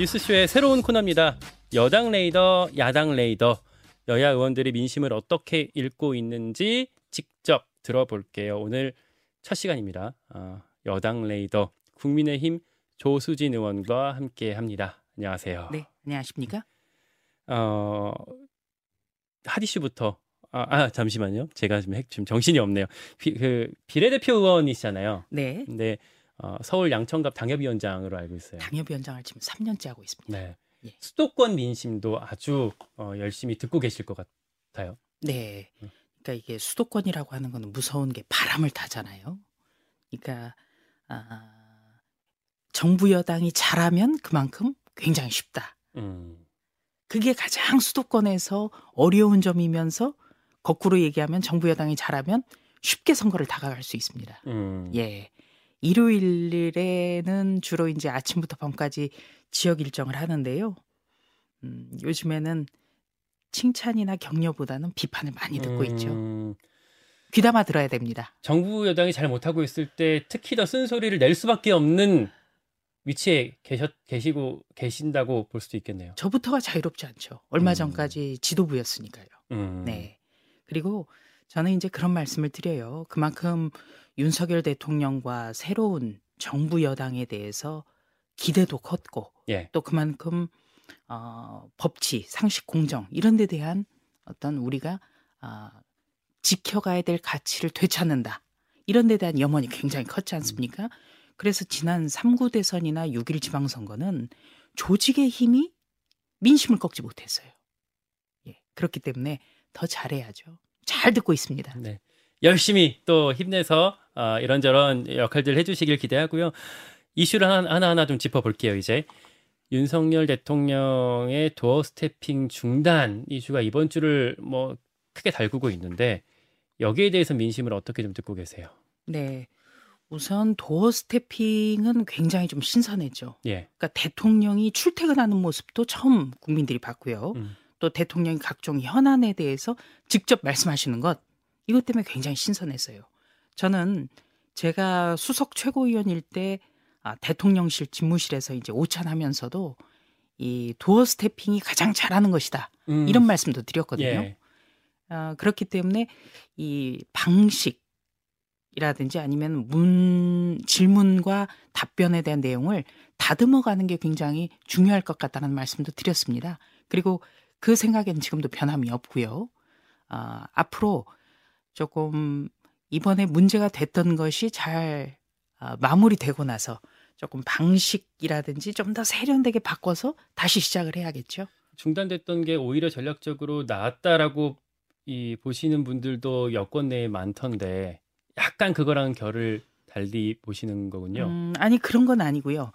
뉴스쇼의 새로운 코너입니다. 여당 레이더, 야당 레이더. 여야 의원들이 민심을 어떻게 읽고 있는지 직접 들어볼게요. 오늘 첫 시간입니다. 어, 여당 레이더 국민의힘 조수진 의원과 함께 합니다. 안녕하세요. 네, 안녕하십니까? 어, 하디슈부터 아, 아, 잠시만요. 제가 지금, 핵, 지금 정신이 없네요. 비, 그 비례대표 의원이시잖아요. 네. 근데 어, 서울 양천갑 당협위원장으로 알고 있어요. 당협위원장을 지금 3년째 하고 있습니다. 네. 예. 수도권 민심도 아주 어, 열심히 듣고 계실 것 같아요. 네. 음. 그러니까 이게 수도권이라고 하는 거는 무서운 게 바람을 타잖아요. 그러니까 아, 정부 여당이 잘하면 그만큼 굉장히 쉽다. 음. 그게 가장 수도권에서 어려운 점이면서 거꾸로 얘기하면 정부 여당이 잘하면 쉽게 선거를 다가갈 수 있습니다. 음. 예. 일요일에는 주로 이제 아침부터 밤까지 지역 일정을 하는데요. 음, 요즘에는 칭찬이나 격려보다는 비판을 많이 듣고 있죠. 음, 귀담아 들어야 됩니다. 정부 여당이 잘 못하고 있을 때 특히 더 쓴소리를 낼 수밖에 없는 위치에 계셨, 계시고 계신다고 볼 수도 있겠네요. 저부터가 자유롭지 않죠. 얼마 음. 전까지 지도부였으니까요. 음. 네. 그리고 저는 이제 그런 말씀을 드려요. 그만큼 윤석열 대통령과 새로운 정부 여당에 대해서 기대도 컸고 예. 또 그만큼 어, 법치, 상식, 공정 이런 데 대한 어떤 우리가 아, 지켜가야 될 가치를 되찾는다. 이런 데 대한 염원이 굉장히 컸지 않습니까? 그래서 지난 3구 대선이나 6일 지방선거는 조직의 힘이 민심을 꺾지 못했어요. 예, 그렇기 때문에 더 잘해야죠. 잘 듣고 있습니다. 네. 열심히 또 힘내서 어, 이런저런 역할들 해주시길 기대하고요. 이슈를 하나, 하나하나 좀 짚어볼게요, 이제. 윤석열 대통령의 도어 스태핑 중단 이슈가 이번 주를 뭐 크게 달구고 있는데 여기에 대해서 민심을 어떻게 좀 듣고 계세요? 네. 우선 도어 스태핑은 굉장히 좀 신선했죠. 예. 그러니까 대통령이 출퇴근하는 모습도 처음 국민들이 봤고요. 음. 또 대통령이 각종 현안에 대해서 직접 말씀하시는 것 이것 때문에 굉장히 신선했어요. 저는 제가 수석 최고위원일 때 아, 대통령실 집무실에서 이제 오찬하면서도 이 도어 스태핑이 가장 잘하는 것이다 음. 이런 말씀도 드렸거든요. 예. 아, 그렇기 때문에 이 방식이라든지 아니면 문 질문과 답변에 대한 내용을 다듬어 가는 게 굉장히 중요할 것 같다는 말씀도 드렸습니다. 그리고 그 생각에는 지금도 변함이 없고요. 아, 앞으로 조금 이번에 문제가 됐던 것이 잘 아, 마무리되고 나서 조금 방식이라든지 좀 더 세련되게 바꿔서 다시 시작을 해야겠죠. 중단됐던 게 오히려 전략적으로 나았다라고 이 보시는 분들도 여권 내에 많던데 약간 그거랑 결을 달리 보시는 거군요. 음, 아니 그런 건 아니고요.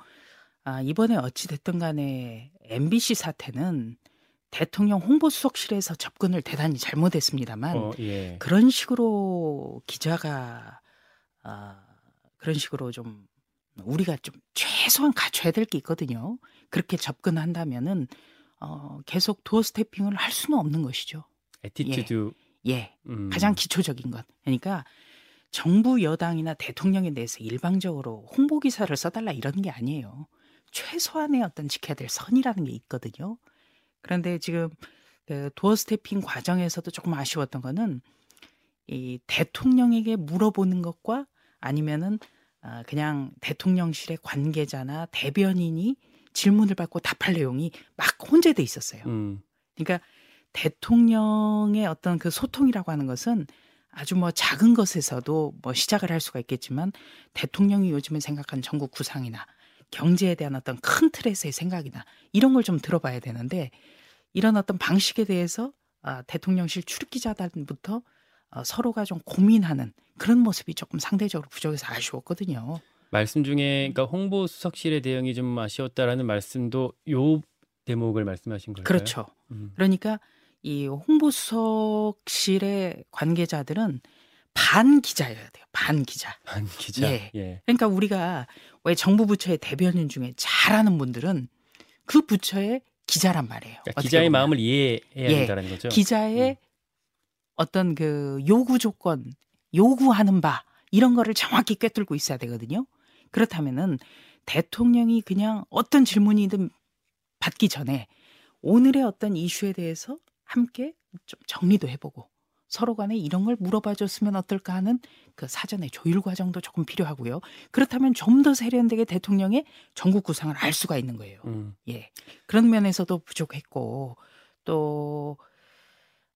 아, 이번에 어찌 됐든 간에 MBC 사태는 대통령 홍보수석실에서 접근을 대단히 잘못했습니다만 어, 예. 그런 식으로 기자가 아, 그런 식으로 좀 우리가 좀 최소한 갖춰야 될 게 있거든요. 그렇게 접근한다면은 어, 계속 doorstepping을 할 수는 없는 것이죠. attitude 예, 음. 가장 기초적인 것. 그러니까 정부 여당이나 대통령에 대해서 일방적으로 홍보 기사를 써달라 이런 게 아니에요. 최소한의 어떤 지켜야 될 선이라는 게 있거든요. 그런데 지금 그 doorstepping 과정에서도 조금 아쉬웠던 거는 이 대통령에게 물어보는 것과 아니면은 아, 그냥 대통령실의 관계자나 대변인이 질문을 받고 답할 내용이 막 혼재돼 있었어요. 음. 그러니까 대통령의 어떤 그 소통이라고 하는 것은 아주 뭐 작은 것에서도 뭐 시작을 할 수가 있겠지만 대통령이 요즘에 생각한 전국 구상이나 경제에 대한 어떤 큰 틀에서의 생각이나 이런 걸 좀 들어봐야 되는데 이런 어떤 방식에 대해서 아, 대통령실 출입 기자단부터 어, 서로가 좀 고민하는 그런 모습이 조금 상대적으로 부족해서 아쉬웠거든요. 말씀 중에 그러니까 홍보 수석실의 대응이 좀 아쉬웠다라는 말씀도 요 대목을 말씀하신 걸까요? 그렇죠. 음. 그러니까 이 홍보 수석실의 관계자들은 반 기자여야 돼요. 반 기자. 한 기자. 예. 예. 그러니까 우리가 왜 정부 부처의 대변인 중에 잘하는 분들은 그 부처의 기자란 말이에요. 그러니까 기자의 보면. 마음을 이해해야 예. 된다는 거죠. 기자의 음. 어떤 그 요구 조건, 요구하는 바 이런 거를 정확히 꿰뚫고 있어야 되거든요. 그렇다면은 대통령이 그냥 어떤 질문이든 받기 전에 오늘의 어떤 이슈에 대해서 함께 좀 정리도 해보고 서로 간에 이런 걸 물어봐 줬으면 어떨까 하는 그 사전의 조율 과정도 조금 필요하고요. 그렇다면 좀 더 세련되게 대통령의 전국 구상을 알 수가 있는 거예요. 음. 예. 그런 면에서도 부족했고 또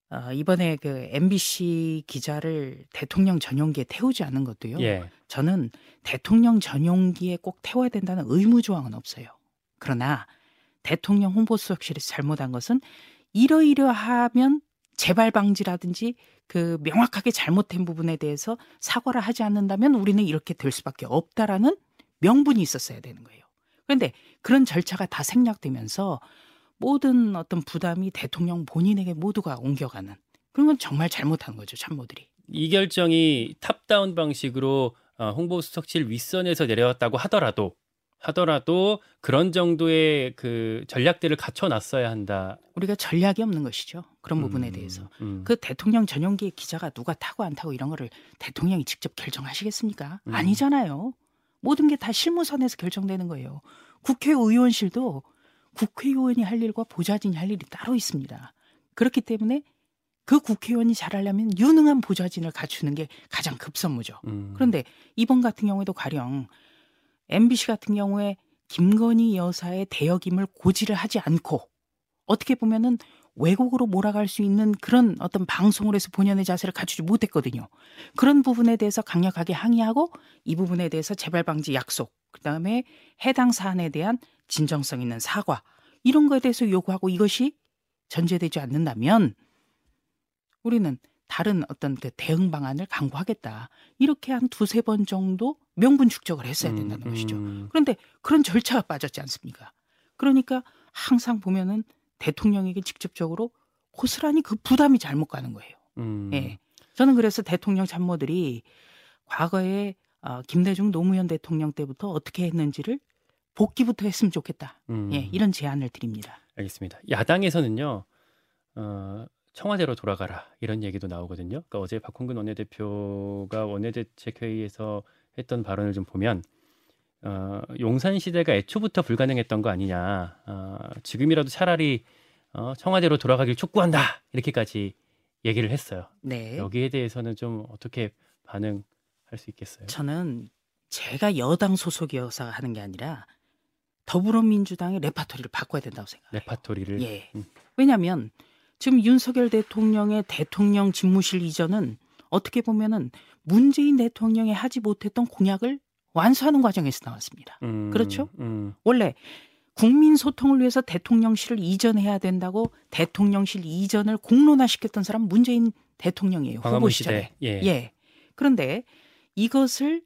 어, 이번에 그 MBC 기자를 대통령 전용기에 태우지 않은 것도요. 예. 저는 대통령 전용기에 꼭 태워야 된다는 의무 조항은 없어요. 그러나 대통령 홍보수석실이 잘못한 것은 이러이러하면 재발 방지라든지 그 명확하게 잘못된 부분에 대해서 사과를 하지 않는다면 우리는 이렇게 될 수밖에 없다라는 명분이 있었어야 되는 거예요. 그런데 그런 절차가 다 생략되면서 모든 어떤 부담이 대통령 본인에게 모두가 옮겨가는 그런 건 정말 잘못한 거죠 참모들이. 이 결정이 탑다운 방식으로 어, 홍보수석실 윗선에서 내려왔다고 하더라도 하더라도 그런 정도의 그 전략들을 갖춰놨어야 한다. 우리가 전략이 없는 것이죠. 그런 부분에 음, 대해서. 음. 그 대통령 전용기의 기자가 누가 타고 안 타고 이런 거를 대통령이 직접 결정하시겠습니까? 음. 아니잖아요. 모든 게 다 실무선에서 결정되는 거예요. 국회의원실도 국회의원이 할 일과 보좌진이 할 일이 따로 있습니다. 그렇기 때문에 그 국회의원이 잘하려면 유능한 보좌진을 갖추는 게 가장 급선무죠. 음. 그런데 이번 같은 경우에도 가령 MBC 같은 경우에 김건희 여사의 대역임을 고지를 하지 않고 어떻게 보면은 왜곡으로 몰아갈 수 있는 그런 어떤 방송을 해서 본연의 자세를 갖추지 못했거든요. 그런 부분에 대해서 강력하게 항의하고 이 부분에 대해서 재발 방지 약속, 그다음에 해당 사안에 대한 진정성 있는 사과 이런 거에 대해서 요구하고 이것이 전제되지 않는다면 우리는 다른 어떤 그 대응 방안을 강구하겠다. 이렇게 한 두세 번 정도 명분 축적을 했어야 된다는 음, 것이죠. 음. 그런데 그런 절차가 빠졌지 않습니까? 그러니까 항상 보면은 대통령에게 직접적으로 고스란히 그 부담이 잘못 가는 거예요. 음. 예. 저는 그래서 대통령 참모들이 과거에 어, 김대중 노무현 대통령 때부터 어떻게 했는지를 복귀부터 했으면 좋겠다. 음. 예, 이런 제안을 드립니다. 알겠습니다. 야당에서는요, 어, 청와대로 돌아가라 이런 얘기도 나오거든요. 그러니까 어제 박홍근 원내대표가 원내대책회의에서 했던 발언을 좀 보면 어, 용산 시대가 애초부터 불가능했던 거 아니냐. 어, 지금이라도 차라리 어, 청와대로 돌아가길 촉구한다 이렇게까지 얘기를 했어요. 네. 여기에 대해서는 좀 어떻게 반응할 수 있겠어요? 저는 제가 여당 소속이어서 하는 게 아니라 더불어민주당의 레파토리를 바꿔야 된다고 생각해요. 레파토리를 예. 음. 왜냐하면 지금 윤석열 대통령의 대통령 집무실 이전은 어떻게 보면은 문재인 대통령이 하지 못했던 공약을 완수하는 과정에서 나왔습니다. 음, 그렇죠? 음, 원래 국민 소통을 위해서 대통령실을 이전해야 된다고 대통령실 이전을 공론화시켰던 사람 문재인 대통령이에요. 후보 시절에. 예. 예. 그런데 이것을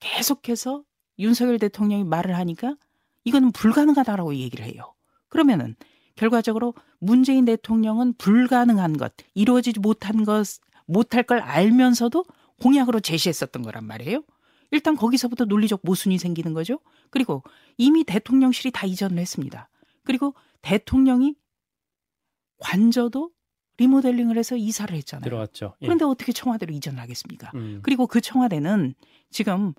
계속해서 윤석열 대통령이 말을 하니까 이거는 불가능하다라고 얘기를 해요. 그러면은 결과적으로 문재인 대통령은 불가능한 것, 이루어지지 못한 것, 못할 걸 알면서도 공약으로 제시했었던 거란 말이에요. 일단 거기서부터 논리적 모순이 생기는 거죠. 그리고 이미 대통령실이 다 이전을 했습니다. 그리고 대통령이 관저도 리모델링을 해서 이사를 했잖아요. 들어왔죠. 예. 그런데 어떻게 청와대로 이전을 하겠습니까? 음, 그리고 그 청와대는 지금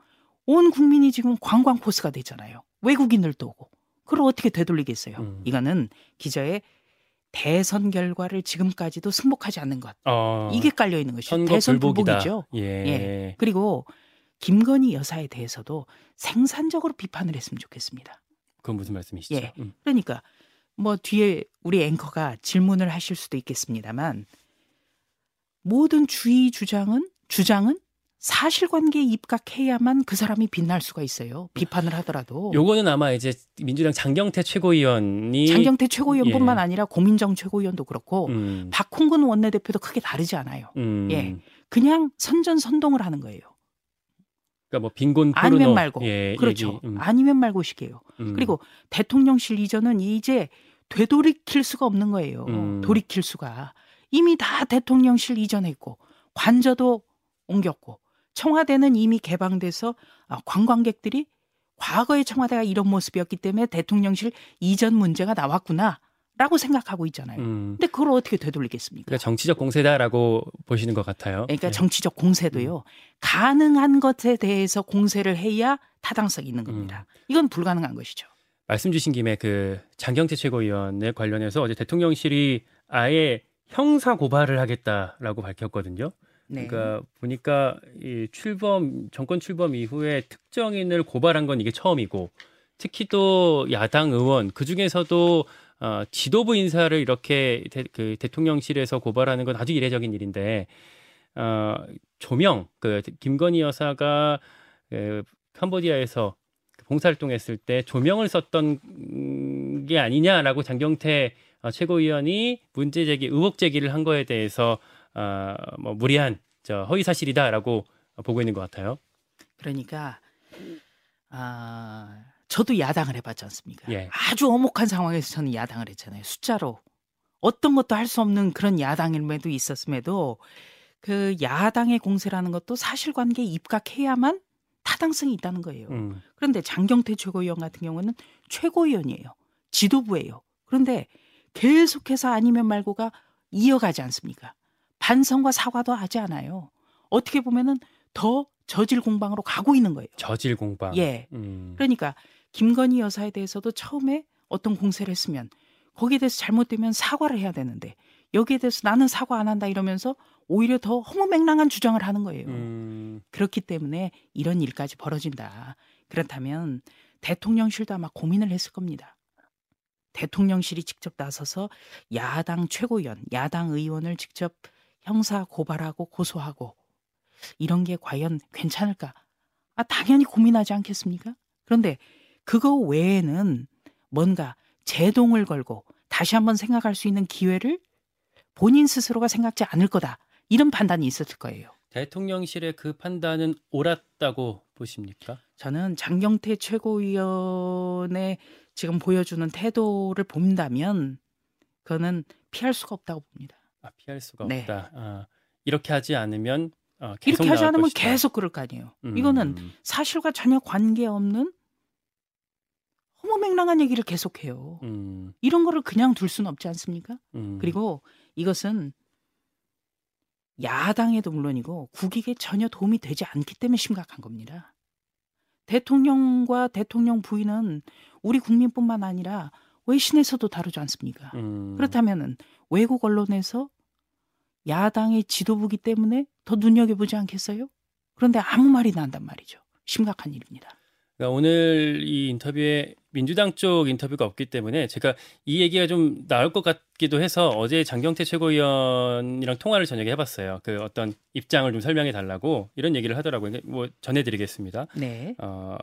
온 국민이 지금 관광 코스가 됐잖아요. 외국인들도 오고. 그걸 어떻게 되돌리겠어요? 음. 이거는 기자의 대선 결과를 지금까지도 승복하지 않는 것. 어, 이게 깔려 있는 것이죠. 선거 대선 불복이다. 불복이죠. 예. 예. 그리고 김건희 여사에 대해서도 생산적으로 비판을 했으면 좋겠습니다. 그건 무슨 말씀이시죠? 예. 음. 그러니까 뭐 뒤에 우리 앵커가 질문을 하실 수도 있겠습니다만 모든 주의 주장은 주장은 사실관계에 입각해야만 그 사람이 빛날 수가 있어요. 비판을 하더라도 요거는 아마 이제 민주당 장경태 최고위원이 장경태 최고위원뿐만 예. 아니라 고민정 최고위원도 그렇고 음, 박홍근 원내대표도 크게 다르지 않아요. 음, 예. 그냥 선전선동을 하는 거예요. 그러니까 뭐 빈곤 포르노 아니면 말고. 예, 그렇죠. 음, 아니면 말고식이에요. 음, 그리고 대통령실 이전은 이제 되돌이킬 수가 없는 거예요. 음. 돌이킬 수가 이미 다 대통령실 이전했고 관저도 옮겼고 청와대는 이미 개방돼서 아, 관광객들이 과거의 청와대가 이런 모습이었기 때문에 대통령실 이전 문제가 나왔구나 라고 생각하고 있잖아요. 음, 근데 그걸 어떻게 되돌리겠습니까? 그러니까 정치적 공세다라고 보시는 것 같아요. 그러니까 예. 정치적 공세도요. 가능한 것에 대해서 공세를 해야 타당성이 있는 겁니다. 이건 불가능한 것이죠. 말씀 주신 김에 그 장경태 최고위원에 관련해서 어제 대통령실이 아예 형사 고발을 하겠다라고 밝혔거든요. 네. 그러니까 보니까 이 출범 정권 출범 이후에 특정인을 고발한 건 이게 처음이고 특히 또 야당 의원 그 중에서도 어, 지도부 인사를 이렇게 대, 그 대통령실에서 고발하는 건 아주 이례적인 일인데 어, 조명 그 김건희 여사가 그 캄보디아에서 봉사활동했을 때 조명을 썼던 게 아니냐라고 장경태 어, 최고위원이 문제 제기 의혹 제기를 한 거에 대해서 어, 뭐 무리한 저 허위 사실이다라고 보고 있는 것 같아요. 그러니까 아 저도 야당을 해봤지 않습니까? 예. 아주 엄혹한 상황에서 저는 야당을 했잖아요. 숫자로 어떤 것도 할 수 없는 그런 야당임에도 있었음에도 그 야당의 공세라는 것도 사실관계에 입각해야만 타당성이 있다는 거예요. 음, 그런데 장경태 최고위원 같은 경우는 최고위원이에요. 지도부예요. 그런데 계속해서 아니면 말고가 이어가지 않습니까? 반성과 사과도 하지 않아요. 어떻게 보면은 더 저질 공방으로 가고 있는 거예요. 저질 공방. 예. 음, 그러니까 김건희 여사에 대해서도 처음에 어떤 공세를 했으면 거기에 대해서 잘못되면 사과를 해야 되는데 여기에 대해서 나는 사과 안 한다 이러면서 오히려 더 허무맹랑한 주장을 하는 거예요. 음, 그렇기 때문에 이런 일까지 벌어진다. 그렇다면 대통령실도 아마 고민을 했을 겁니다. 대통령실이 직접 나서서 야당 최고위원, 야당 의원을 직접 형사 고발하고 고소하고 이런 게 과연 괜찮을까? 아, 당연히 고민하지 않겠습니까? 그런데 그거 외에는 뭔가 제동을 걸고 다시 한번 생각할 수 있는 기회를 본인 스스로가 생각지 않을 거다. 이런 판단이 있었을 거예요. 대통령실의 그 판단은 옳았다고 보십니까? 저는 장경태 최고위원의 지금 보여주는 태도를 본다면 그거는 피할 수가 없다고 봅니다. 아, 피할 수가 네. 없다. 아, 이렇게 하지 않으면 어, 계속 이렇게 하지 않으면 것이다. 계속 그럴 거 아니에요. 음, 이거는 사실과 전혀 관계없는 허무맹랑한 얘기를 계속해요. 음, 이런 거를 그냥 둘 수는 없지 않습니까? 음, 그리고 이것은 야당에도 물론이고 국익에 전혀 도움이 되지 않기 때문에 심각한 겁니다. 대통령과 대통령 부인은 우리 국민뿐만 아니라 외신에서도 다루지 않습니까? 음, 그렇다면은 외국 언론에서 야당의 지도부기 때문에 더 눈여겨보지 않겠어요? 그런데 아무 말이 나온단 말이죠. 심각한 일입니다. 그러니까 오늘 이 인터뷰에 민주당 쪽 인터뷰가 없기 때문에 제가 이 얘기가 좀 나올 것 같기도 해서 어제 장경태 최고위원이랑 통화를 저녁에 해봤어요. 그 어떤 입장을 좀 설명해 달라고 이런 얘기를 하더라고요. 근데 뭐 전해드리겠습니다. 네. 어,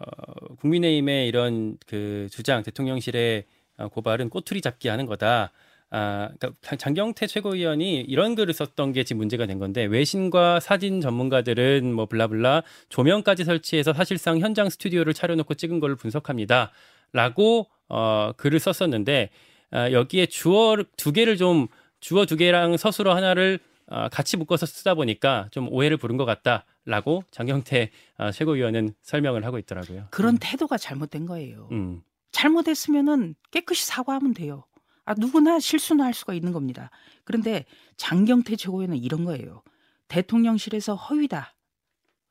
국민의힘의 이런 그 주장 대통령실의 어, 고발은 꼬투리 잡기 하는 거다. 아, 그러니까 장- 장경태 최고위원이 이런 글을 썼던 게 지금 문제가 된 건데 외신과 사진 전문가들은 뭐 블라블라 조명까지 설치해서 사실상 현장 스튜디오를 차려놓고 찍은 걸 분석합니다.라고 어, 글을 썼었는데 아, 여기에 주어 두 개를 좀 주어 두 개랑 서술어 하나를 어, 같이 묶어서 쓰다 보니까 좀 오해를 부른 것 같다라고 장경태 어, 최고위원은 설명을 하고 있더라고요. 그런 태도가 잘못된 거예요. 음, 잘못했으면은 깨끗이 사과하면 돼요. 아, 누구나 실수는 할 수가 있는 겁니다. 그런데 장경태 최고위원은 이런 거예요. 대통령실에서 허위다.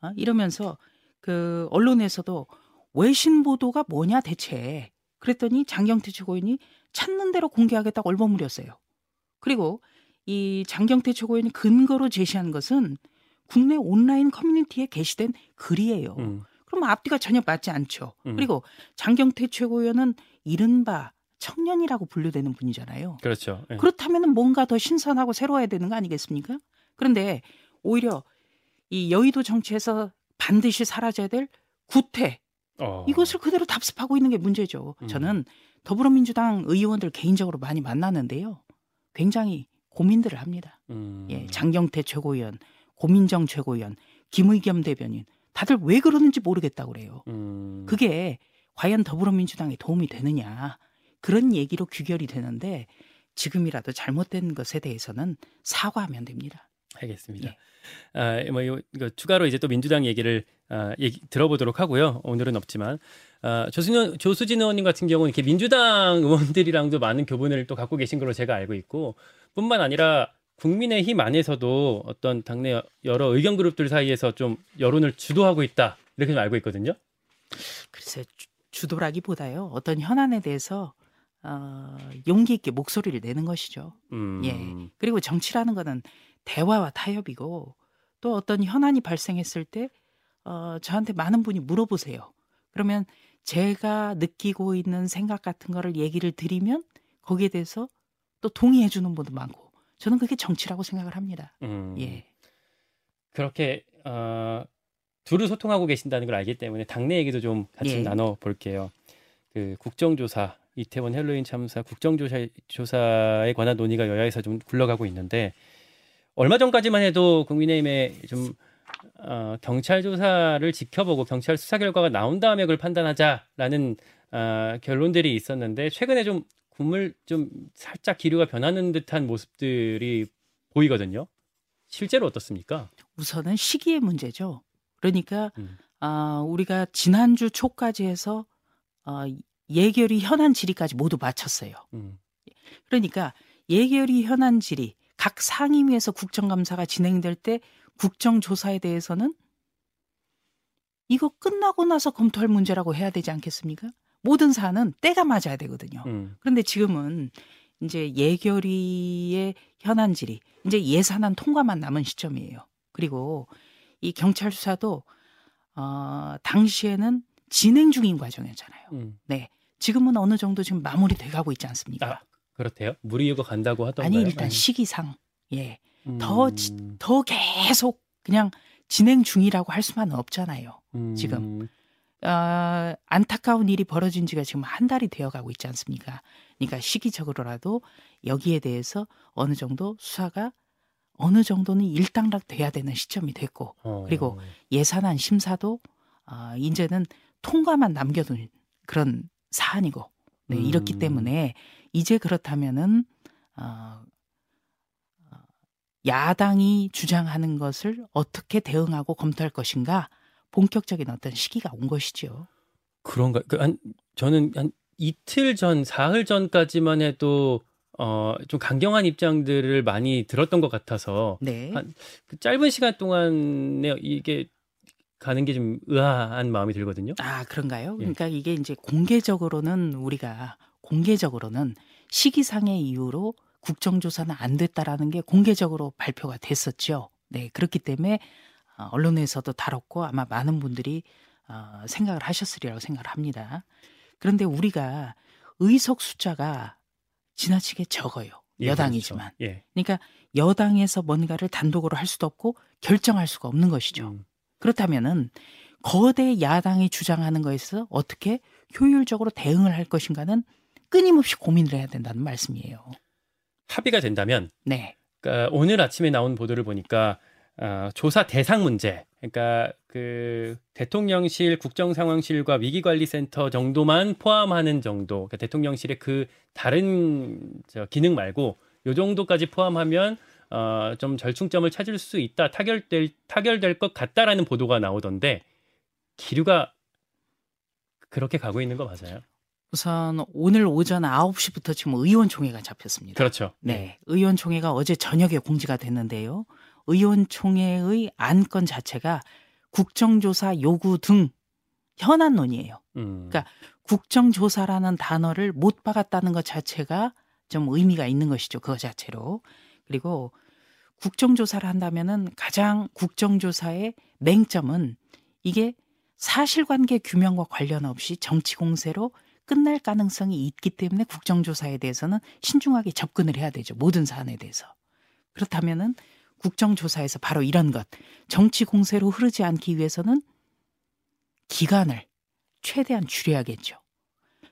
어? 이러면서 그 언론에서도 외신 보도가 뭐냐 대체. 그랬더니 장경태 최고위원이 찾는 대로 공개하겠다고 얼버무렸어요. 그리고 이 장경태 최고위원이 근거로 제시한 것은 국내 온라인 커뮤니티에 게시된 글이에요. 음, 그럼 앞뒤가 전혀 맞지 않죠. 음. 그리고 장경태 최고위원은 이른바 청년이라고 분류되는 분이잖아요. 그렇죠. 예. 그렇다면 뭔가 더 신선하고 새로워야 되는 거 아니겠습니까? 그런데 오히려 이 여의도 정치에서 반드시 사라져야 될 구태 어, 이것을 그대로 답습하고 있는 게 문제죠. 음. 저는 더불어민주당 의원들 개인적으로 많이 만나는데요. 굉장히 고민들을 합니다. 음, 예, 장경태 최고위원, 고민정 최고위원, 김의겸 대변인 다들 왜 그러는지 모르겠다고 그래요. 음, 그게 과연 더불어민주당에 도움이 되느냐 그런 얘기로 귀결이 되는데 지금이라도 잘못된 것에 대해서는 사과하면 됩니다. 알겠습니다. 예. 아, 뭐 이거, 이거 추가로 이제 또 민주당 얘기를 아, 얘기 들어보도록 하고요. 오늘은 없지만 아, 조수진, 조수진 의원님 같은 경우는 이렇게 민주당 의원들이랑도 많은 교분을 또 갖고 계신 걸로 제가 알고 있고 뿐만 아니라 국민의힘 안에서도 어떤 당내 여러 의견 그룹들 사이에서 좀 여론을 주도하고 있다 이렇게 좀 알고 있거든요. 글쎄 주- 주도라기보다요. 어떤 현안에 대해서 어, 용기 있게 목소리를 내는 것이죠. 음. 예. 그리고 정치라는 거는 대화와 타협이고 또 어떤 현안이 발생했을 때 어, 저한테 많은 분이 물어보세요. 그러면 제가 느끼고 있는 생각 같은 거를 얘기를 드리면 거기에 대해서 또 동의해 주는 분도 많고 저는 그게 정치라고 생각을 합니다. 음. 예. 그렇게 어, 두루 소통하고 계신다는 걸 알기 때문에 당내 얘기도 좀 같이 예. 나눠 볼게요. 그 국정조사 이태원 헬로윈 참사 국정조사 조사에 관한 논의가 여야에서 좀 굴러가고 있는데 얼마 전까지만 해도 국민의힘에 좀 어, 경찰 조사를 지켜보고 경찰 수사 결과가 나온 다음에 그걸 판단하자라는 어, 결론들이 있었는데 최근에 좀 국물 좀 살짝 기류가 변하는 듯한 모습들이 보이거든요. 실제로 어떻습니까? 우선은 시기의 문제죠. 그러니까 음. 아, 우리가 지난주 초까지 해서 어, 예결위 현안 질의까지 모두 마쳤어요. 음. 그러니까 예결위 현안 질의 각 상임위에서 국정감사가 진행될 때 국정조사에 대해서는 이거 끝나고 나서 검토할 문제라고 해야 되지 않겠습니까? 모든 사안은 때가 맞아야 되거든요. 음. 그런데 지금은 이제 예결위의 현안 질의, 이제 예산안 통과만 남은 시점이에요. 그리고 이 경찰 수사도 어, 당시에는 진행 중인 과정이었잖아요. 음. 네, 지금은 어느 정도 지금 마무리돼 가고 있지 않습니까? 아, 그렇대요? 이고 간다고 하던가요? 아니 일단 시기상 예, 음. 더 계속 그냥 진행 중이라고 할 수만은 없잖아요. 음. 지금. 어, 안타까운 일이 벌어진 지가 지금 한 달이 되어 가고 있지 않습니까? 그러니까 시기적으로라도 여기에 대해서 어느 정도 수사가 어느 정도는 일단락 돼야 되는 시점이 됐고 어. 그리고 예산안 심사도 어, 이제는 통과만 남겨둔 그런 사안이고 네, 이렇기 음. 때문에 이제 그렇다면은 어, 어, 야당이 주장하는 것을 어떻게 대응하고 검토할 것인가 본격적인 어떤 시기가 온 것이죠. 그런가? 그 한, 저는 한 이틀 전, 사흘 전까지만 해도 어, 좀 강경한 입장들을 많이 들었던 것 같아서 네. 한- 그 짧은 시간 동안에 이게 가는 게 좀 의아한 마음이 들거든요. 아, 그런가요? 예. 그러니까 이게 이제 공개적으로는 우리가 공개적으로는 시기상의 이유로 국정조사는 안 됐다라는 게 공개적으로 발표가 됐었죠. 네, 그렇기 때문에 어, 언론에서도 다뤘고 아마 많은 분들이 어, 생각을 하셨으리라고 생각을 합니다. 그런데 우리가 의석 숫자가 지나치게 적어요. 예, 여당이지만. 그렇죠. 예. 그러니까 여당에서 뭔가를 단독으로 할 수도 없고 결정할 수가 없는 것이죠. 음. 그렇다면은 거대 야당이 주장하는 것에서 어떻게 효율적으로 대응을 할 것인가는 끊임없이 고민을 해야 된다는 말씀이에요. 합의가 된다면 네. 그러니까 오늘 아침에 나온 보도를 보니까 어, 조사 대상 문제, 그러니까 그 대통령실 국정상황실과 위기관리센터 정도만 포함하는 정도, 그러니까 대통령실의 그 다른 저 기능 말고 요 정도까지 포함하면 어, 좀 절충점을 찾을 수 있다, 타결될 타결될 것 같다라는 보도가 나오던데 기류가 그렇게 가고 있는 거 맞아요? 우선 오늘 오전 9시부터 지금 의원총회가 잡혔습니다. 그렇죠. 네. 의원총회가 어제 저녁에 공지가 됐는데요. 의원총회의 안건 자체가 국정조사 요구 등 현안론이에요. 음, 그러니까 국정조사라는 단어를 못 박았다는 것 자체가 좀 의미가 있는 것이죠. 그거 자체로. 그리고 국정조사를 한다면은 가장 국정조사의 맹점은 이게 사실관계 규명과 관련 없이 정치 공세로 끝날 가능성이 있기 때문에 국정조사에 대해서는 신중하게 접근을 해야 되죠. 모든 사안에 대해서. 그렇다면은 국정조사에서 바로 이런 것, 정치 공세로 흐르지 않기 위해서는 기간을 최대한 줄여야겠죠.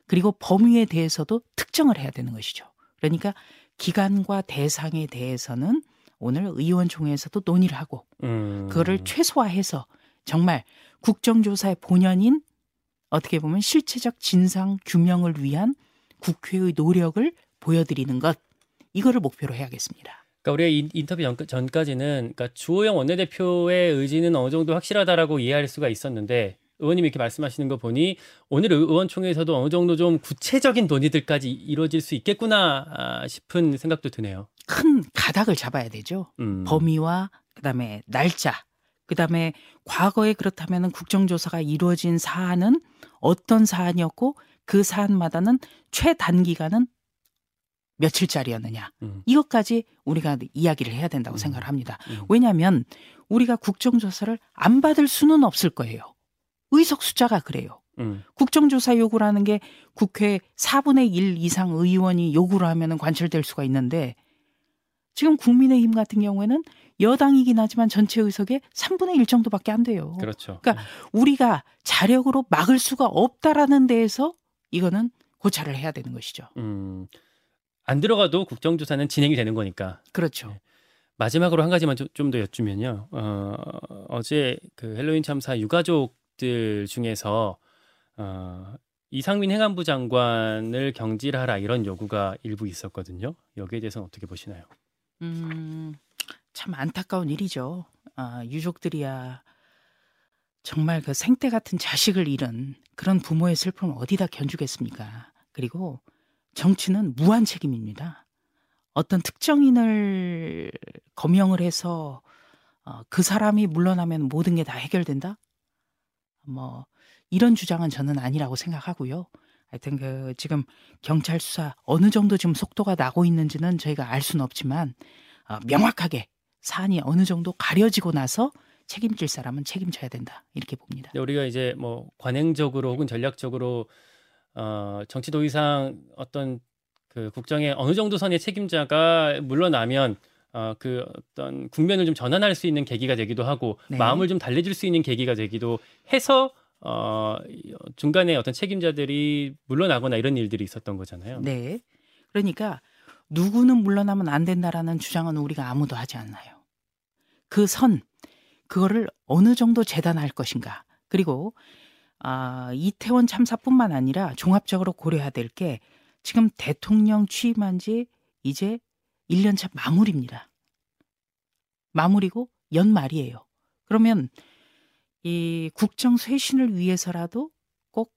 그리고 범위에 대해서도 특정을 해야 되는 것이죠. 그러니까 기간과 대상에 대해서는 오늘 의원총회에서도 논의를 하고 음, 그거를 최소화해서 정말 국정조사의 본연인 어떻게 보면 실체적 진상 규명을 위한 국회의 노력을 보여드리는 것 이거를 목표로 해야겠습니다. 그러니까 우리가 인- 인터뷰 전, 전까지는 그러니까 주호영 원내대표의 의지는 어느 정도 확실하다라고 이해할 수가 있었는데 의원님이 이렇게 말씀하시는 거 보니 오늘 의- 의원총회에서도 어느 정도 좀 구체적인 논의들까지 이루어질 수 있겠구나 아, 싶은 생각도 드네요. 큰 가닥을 잡아야 되죠. 음. 범위와 그다음에 날짜 그다음에 과거에 그렇다면 국정조사가 이루어진 사안은 어떤 사안이었고 그 사안마다는 최단기간은 며칠짜리였느냐. 음. 이것까지 우리가 이야기를 해야 된다고 음. 생각을 합니다. 음. 왜냐하면 우리가 국정조사를 안 받을 수는 없을 거예요. 의석 숫자가 그래요. 음. 국정조사 요구라는 게 국회 4분의 1 이상 의원이 요구를 하면 관철될 수가 있는데 지금 국민의힘 같은 경우에는 여당이긴 하지만 전체 의석의 3분의 1 정도밖에 안 돼요. 그렇죠. 그러니까 우리가 자력으로 막을 수가 없다라는 데에서 이거는 고찰을 해야 되는 것이죠. 음. 안 들어가도 국정조사는 진행이 되는 거니까. 그렇죠. 네. 마지막으로 한 가지만 좀 더 여쭈면요. 어, 어제 그 헬로윈 참사 유가족들 중에서 어, 이상민 행안부 장관을 경질하라 이런 요구가 일부 있었거든요. 여기에 대해서는 어떻게 보시나요? 음, 참 안타까운 일이죠. 아, 유족들이야 정말 그 생때 같은 자식을 잃은 그런 부모의 슬픔을 어디다 견주겠습니까? 그리고 정치는 무한 책임입니다. 어떤 특정인을 거명을 해서 어, 그 사람이 물러나면 모든 게 다 해결된다? 뭐 이런 주장은 저는 아니라고 생각하고요. 하여튼 그 지금 경찰 수사 어느 정도 지금 속도가 나고 있는지는 저희가 알 수는 없지만 어, 명확하게 사안이 어느 정도 가려지고 나서 책임질 사람은 책임져야 된다 이렇게 봅니다. 근데 우리가 이제 뭐 관행적으로 혹은 전략적으로 어, 정치 도의상 어떤 그 국정의 어느 정도 선의 책임자가 물러나면 어, 그 어떤 국면을 좀 전환할 수 있는 계기가 되기도 하고 네. 마음을 좀 달래줄 수 있는 계기가 되기도 해서 어, 중간에 어떤 책임자들이 물러나거나 이런 일들이 있었던 거잖아요. 네. 그러니까 누구는 물러나면 안 된다라는 주장은 우리가 아무도 하지 않나요. 그 선, 그거를 어느 정도 재단할 것인가. 그리고 아, 이태원 참사뿐만 아니라 종합적으로 고려해야 될 게 지금 대통령 취임한 지 이제 1년차 마무리입니다. 마무리고 연말이에요. 그러면 이 국정 쇄신을 위해서라도 꼭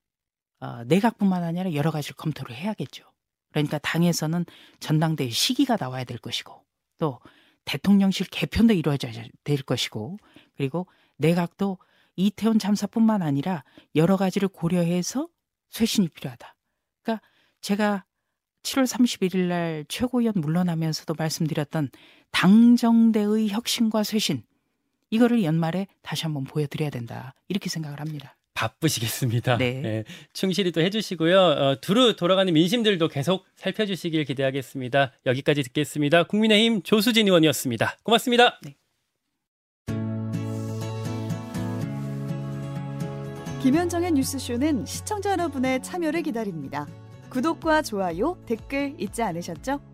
어, 내각뿐만 아니라 여러 가지를 검토를 해야겠죠. 그러니까 당에서는 전당대회 시기가 나와야 될 것이고 또 대통령실 개편도 이루어져야 될 것이고 그리고 내각도 이태원 참사뿐만 아니라 여러 가지를 고려해서 쇄신이 필요하다. 그러니까 제가 7월 31일 날 최고위원 물러나면서도 말씀드렸던 당정대의 혁신과 쇄신 이거를 연말에 다시 한번 보여드려야 된다 이렇게 생각을 합니다. 바쁘시겠습니다. 네. 충실히 또 해주시고요. 어, 두루 돌아가는 민심들도 계속 살펴주시길 기대하겠습니다. 여기까지 듣겠습니다. 국민의힘 조수진 의원이었습니다. 고맙습니다. 김현정의 뉴스쇼는 시청자 여러분의 참여를 기다립니다. 구독과 좋아요, 댓글 잊지 않으셨죠?